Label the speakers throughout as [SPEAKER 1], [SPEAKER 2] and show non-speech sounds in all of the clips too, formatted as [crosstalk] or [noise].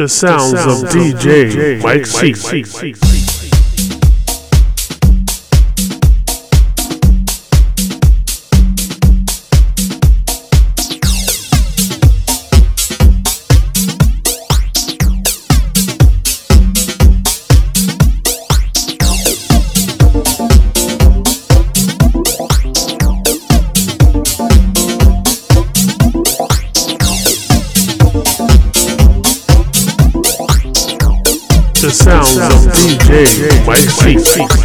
[SPEAKER 1] The sounds of DJ Mike C. DJ Mike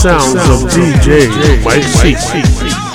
[SPEAKER 1] sounds of DJ Mike C.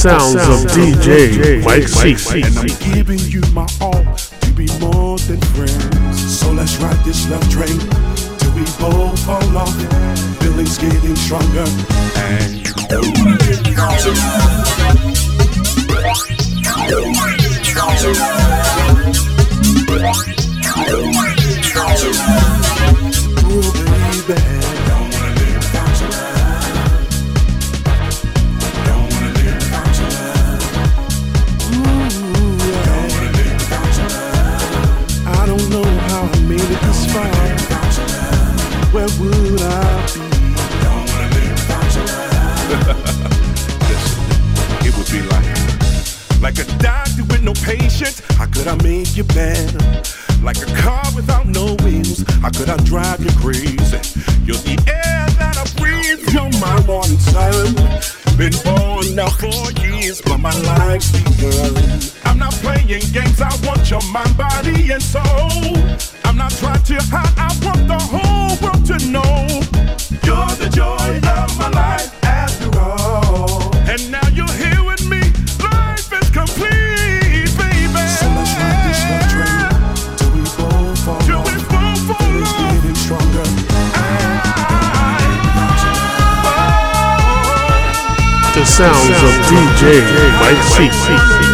[SPEAKER 1] sounds of DJ Mike C.
[SPEAKER 2] And I'm giving you my all to be more than friends. So let's ride this love train till we both fall off. Feelings getting stronger and Ooh, baby. Would I be? Listen, [laughs] it would be like, like a doctor with no patience. How could I make you better? Like a car without no wheels. How could I drive you crazy? You're the air that I breathe. You're my morning sun. Been born now for years, but my life's begun. I'm not playing games. I want your mind, body, and soul. I'm to hide. I want the whole world to know you're the joy of my life after all. And now you're here with me. Life is complete, baby. So let's ride this love train till we both fall till we both fall off. getting stronger.
[SPEAKER 1] the sounds of DJ
[SPEAKER 2] Mike C.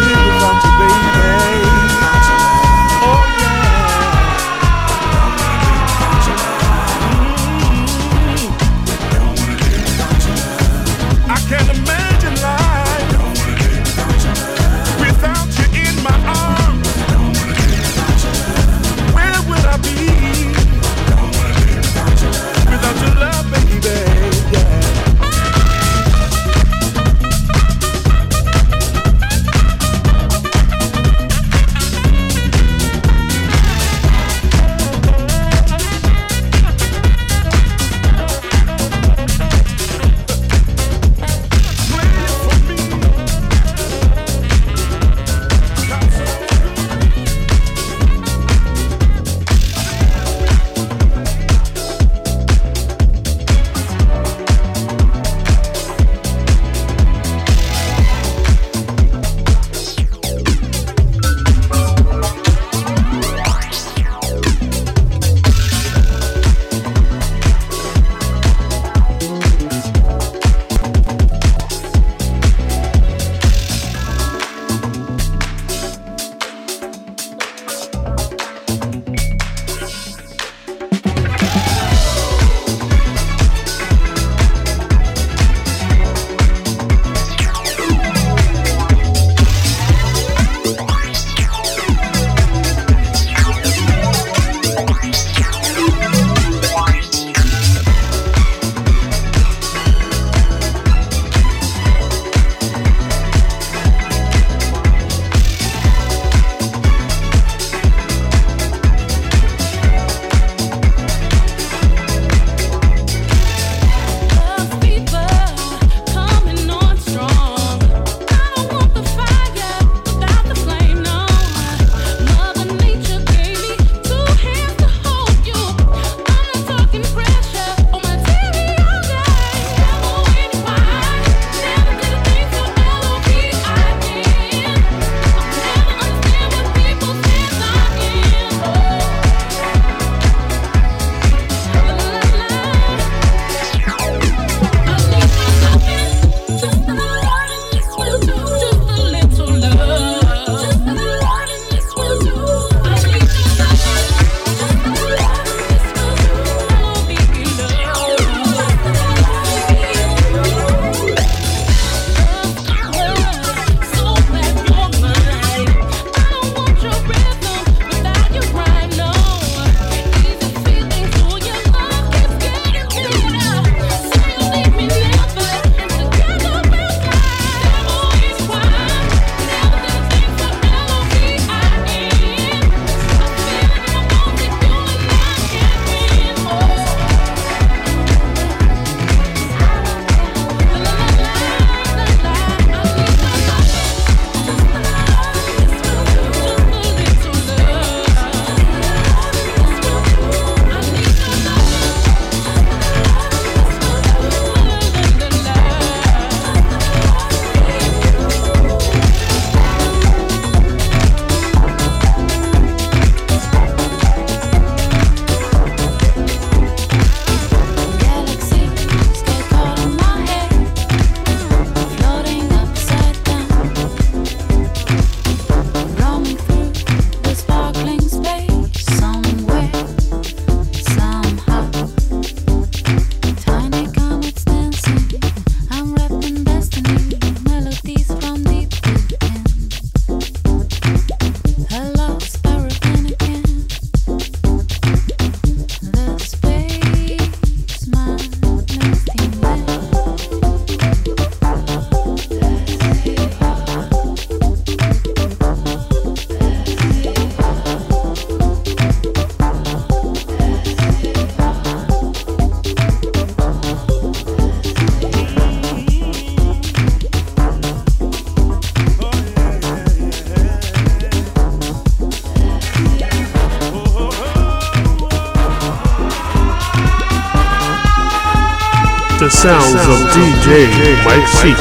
[SPEAKER 1] sounds of DJ Mike C.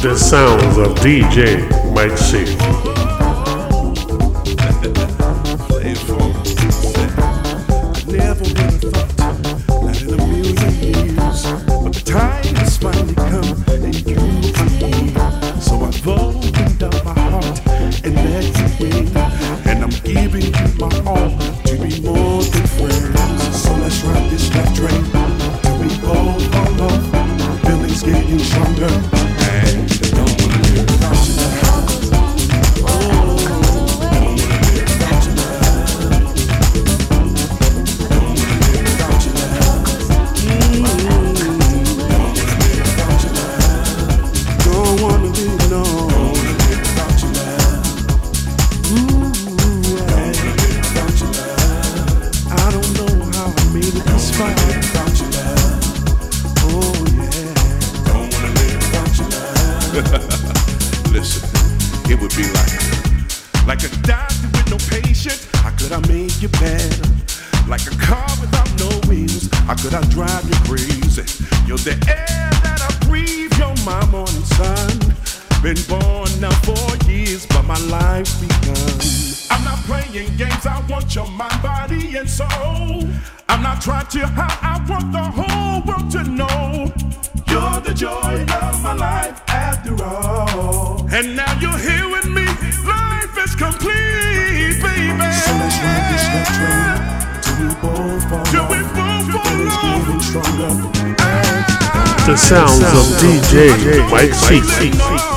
[SPEAKER 1] the sounds of DJ Mike C. J.
[SPEAKER 2] Mike C.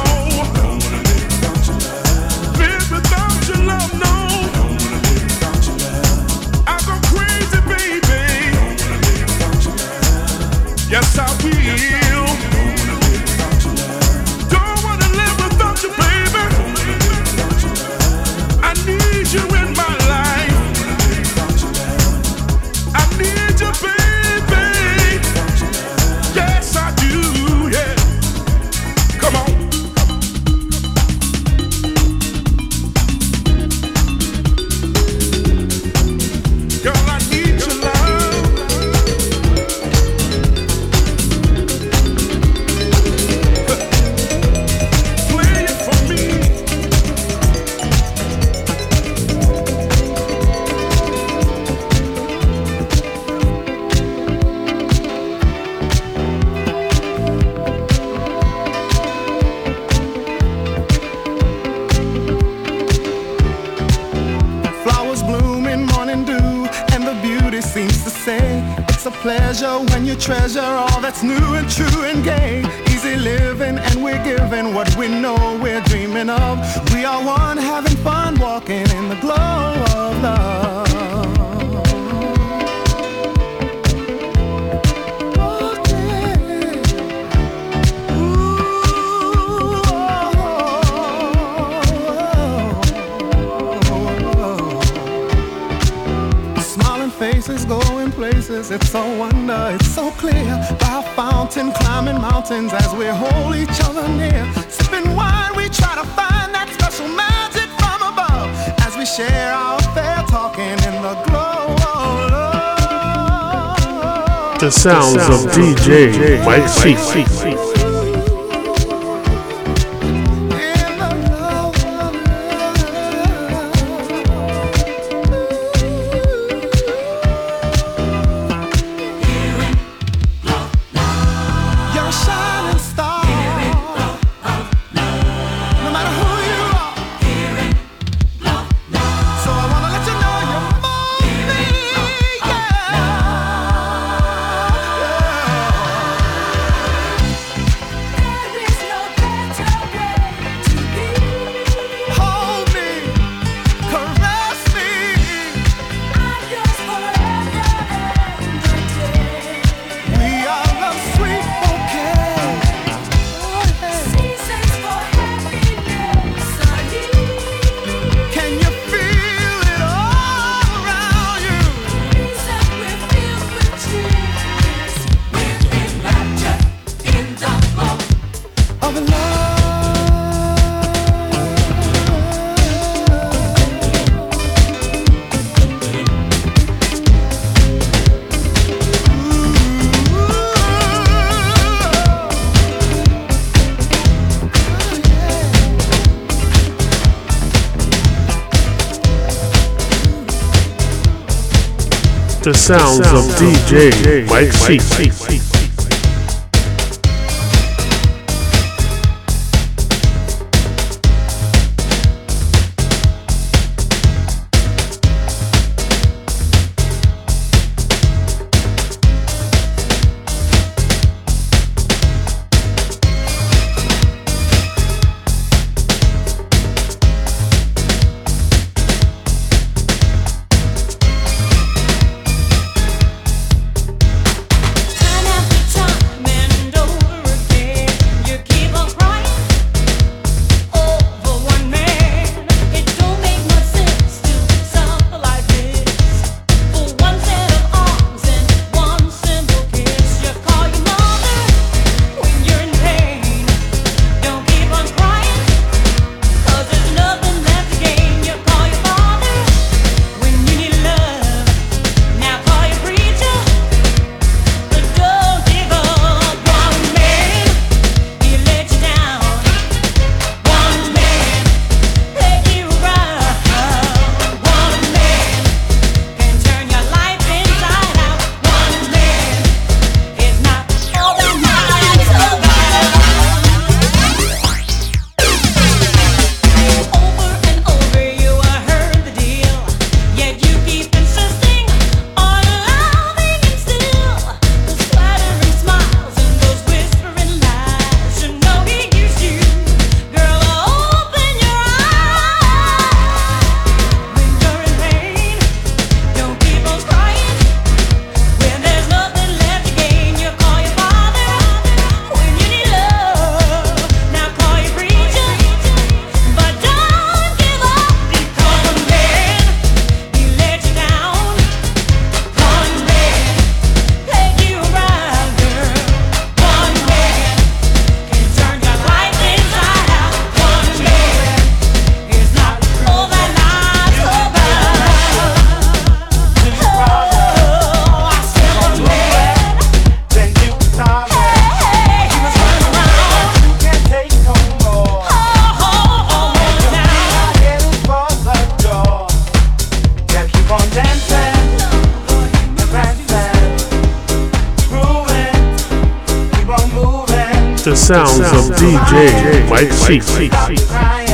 [SPEAKER 3] It's a wonder, it's so clear. By a fountain, climbing mountains as we hold each other near. Sipping wine, we try to find that special magic from above as we share our fair talking in the glow of love. The
[SPEAKER 1] sounds, the sounds of, of DJ, DJ
[SPEAKER 3] Mike Seat.
[SPEAKER 1] Sounds of DJ Mike C. DJ
[SPEAKER 4] Mike C.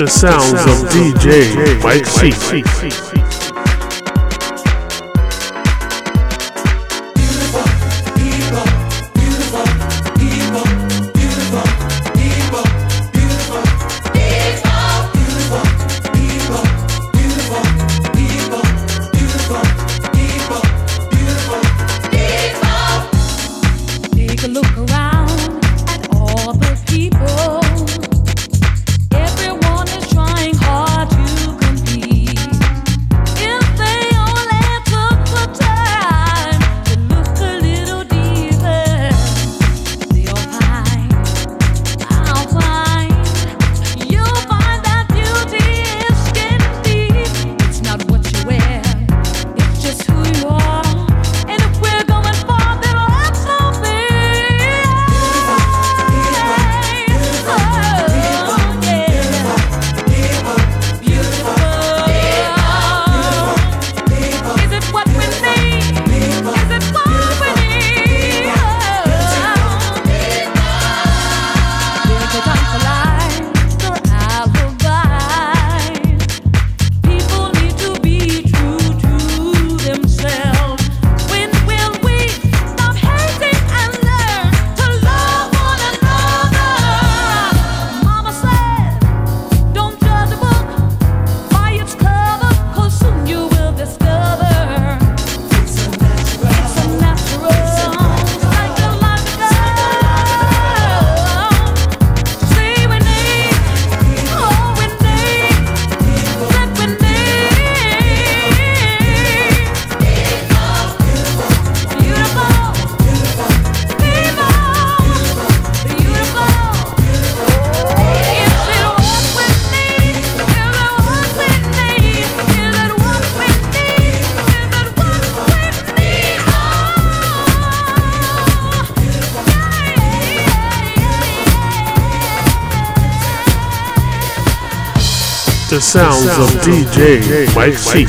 [SPEAKER 1] the sounds of DJ Mike C. sounds of DJ Mike C.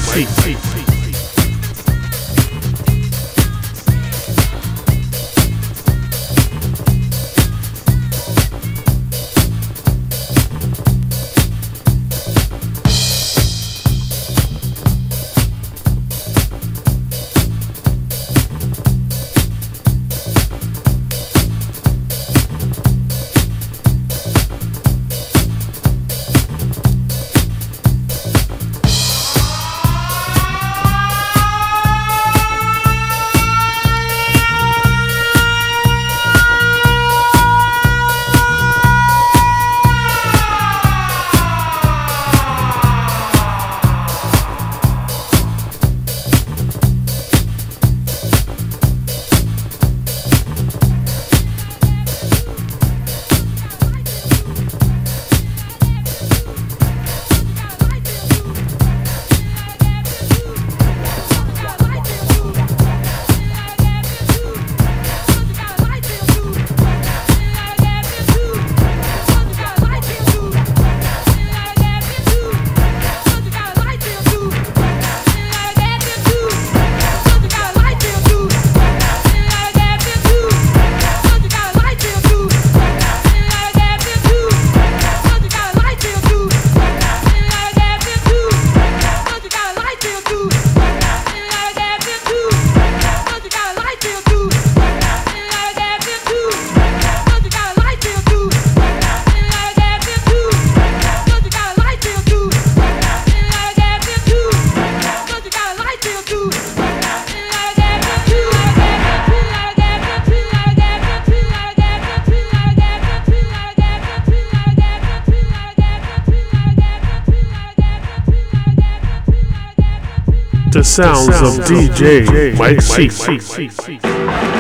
[SPEAKER 1] Sounds of DJ Mike C.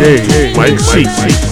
[SPEAKER 5] DJ Mike C.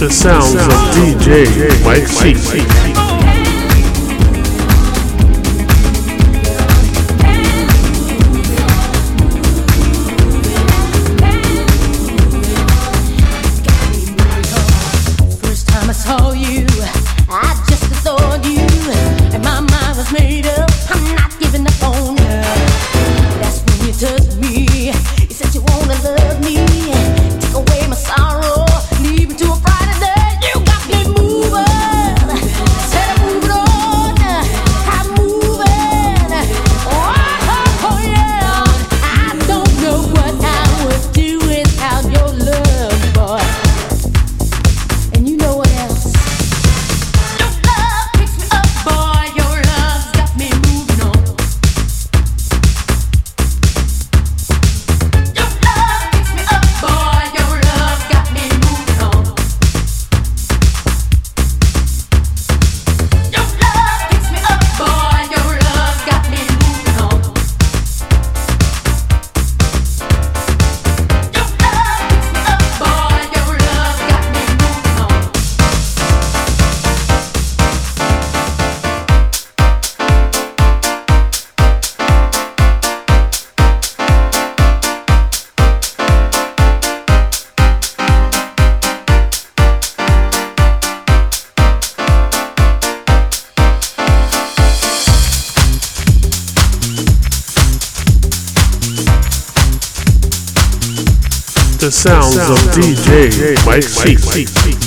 [SPEAKER 1] The sounds of DJ Mike
[SPEAKER 6] C.
[SPEAKER 1] Mike, Mike, Mike, Mike, Mike, Mike,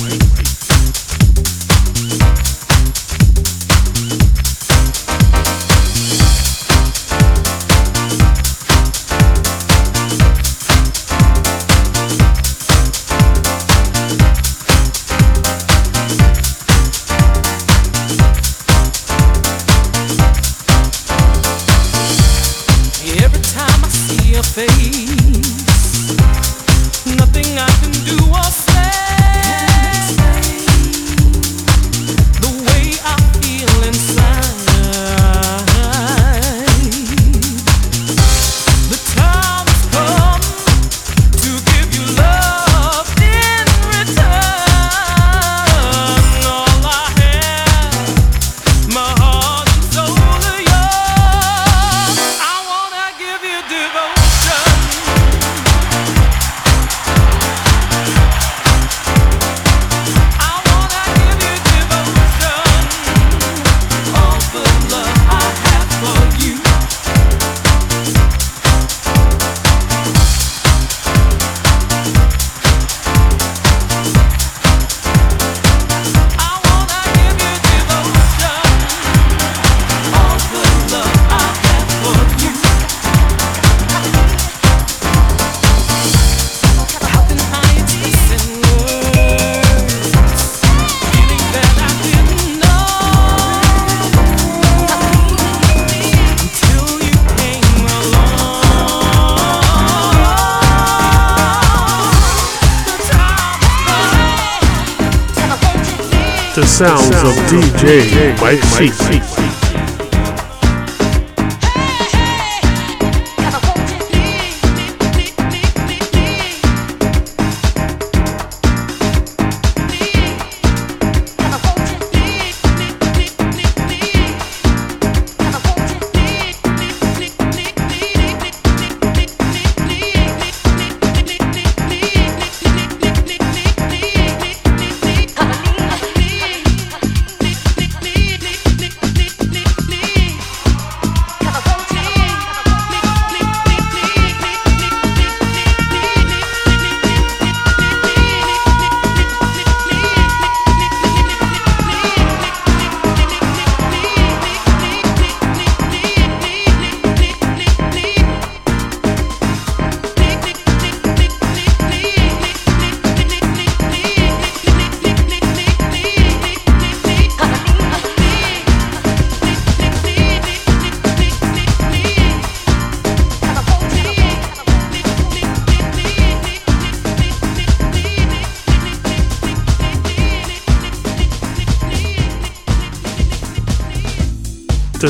[SPEAKER 1] sounds of DJ Mike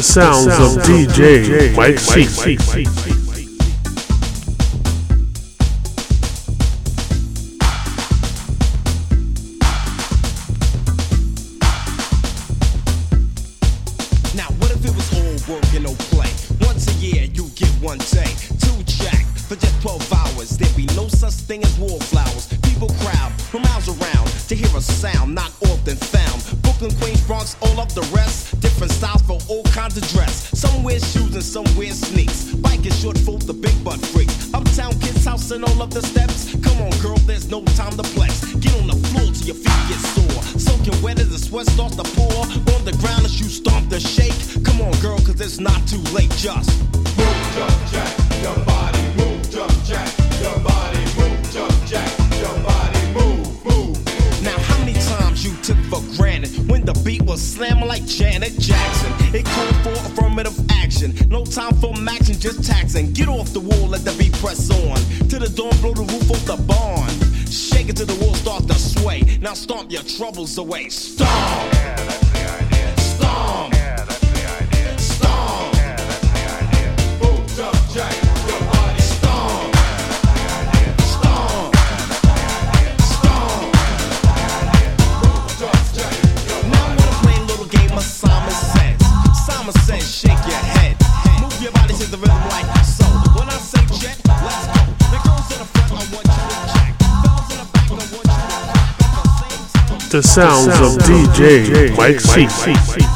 [SPEAKER 1] sounds of DJ Mike C.
[SPEAKER 2] ups and all of the steps. Come on, girl, there's no time to flex. Get on the floor till your feet get sore. Soaking wet as the sweat starts to pour. On the ground as you stomp the shake. Come on, girl, cause it's not too late. Just move, jump, jack, your body. Move, jump, jack, your body. Move, jump, jack, your body. Move, move. Now, how many times you took for granted when the beat was slamming like Janet Jackson? It called for affirmative action action. No time for matching, just taxing. Get off the wall, let the beat press on. To the dawn, blow the roof off the barn. Shake it till the wall starts to sway. Now stomp your troubles away. Stomp! Yeah,
[SPEAKER 1] the sounds of DJ Mike C.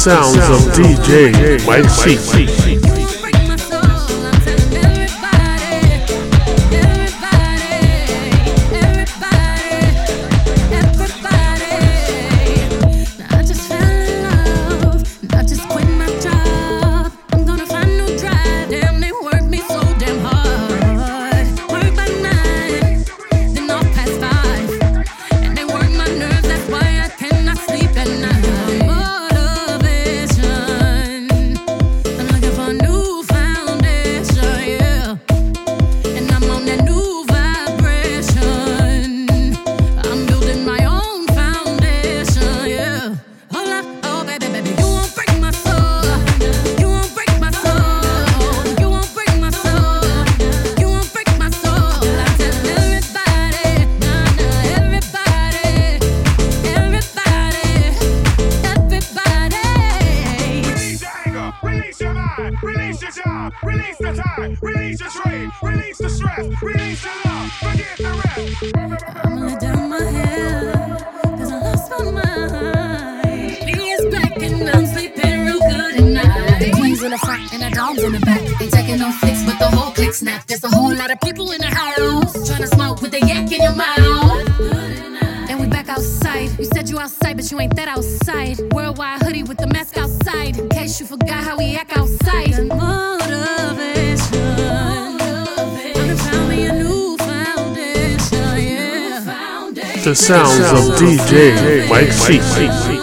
[SPEAKER 7] sounds
[SPEAKER 1] of DJ Mike C.
[SPEAKER 7] front and the dogs in the back. Ain't taking no flicks, but the whole click snap. There's a whole lot of people in the house trying to smoke with the yak in your mouth. And we back outside. You said you outside, but you ain't that outside. Worldwide hoodie with the mask outside. In case you forgot how we act outside. Motivation. I done found me a new foundation, yeah. The
[SPEAKER 1] sounds of DJ Mike
[SPEAKER 7] C.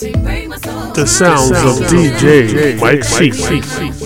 [SPEAKER 7] The sounds of DJ Mike C.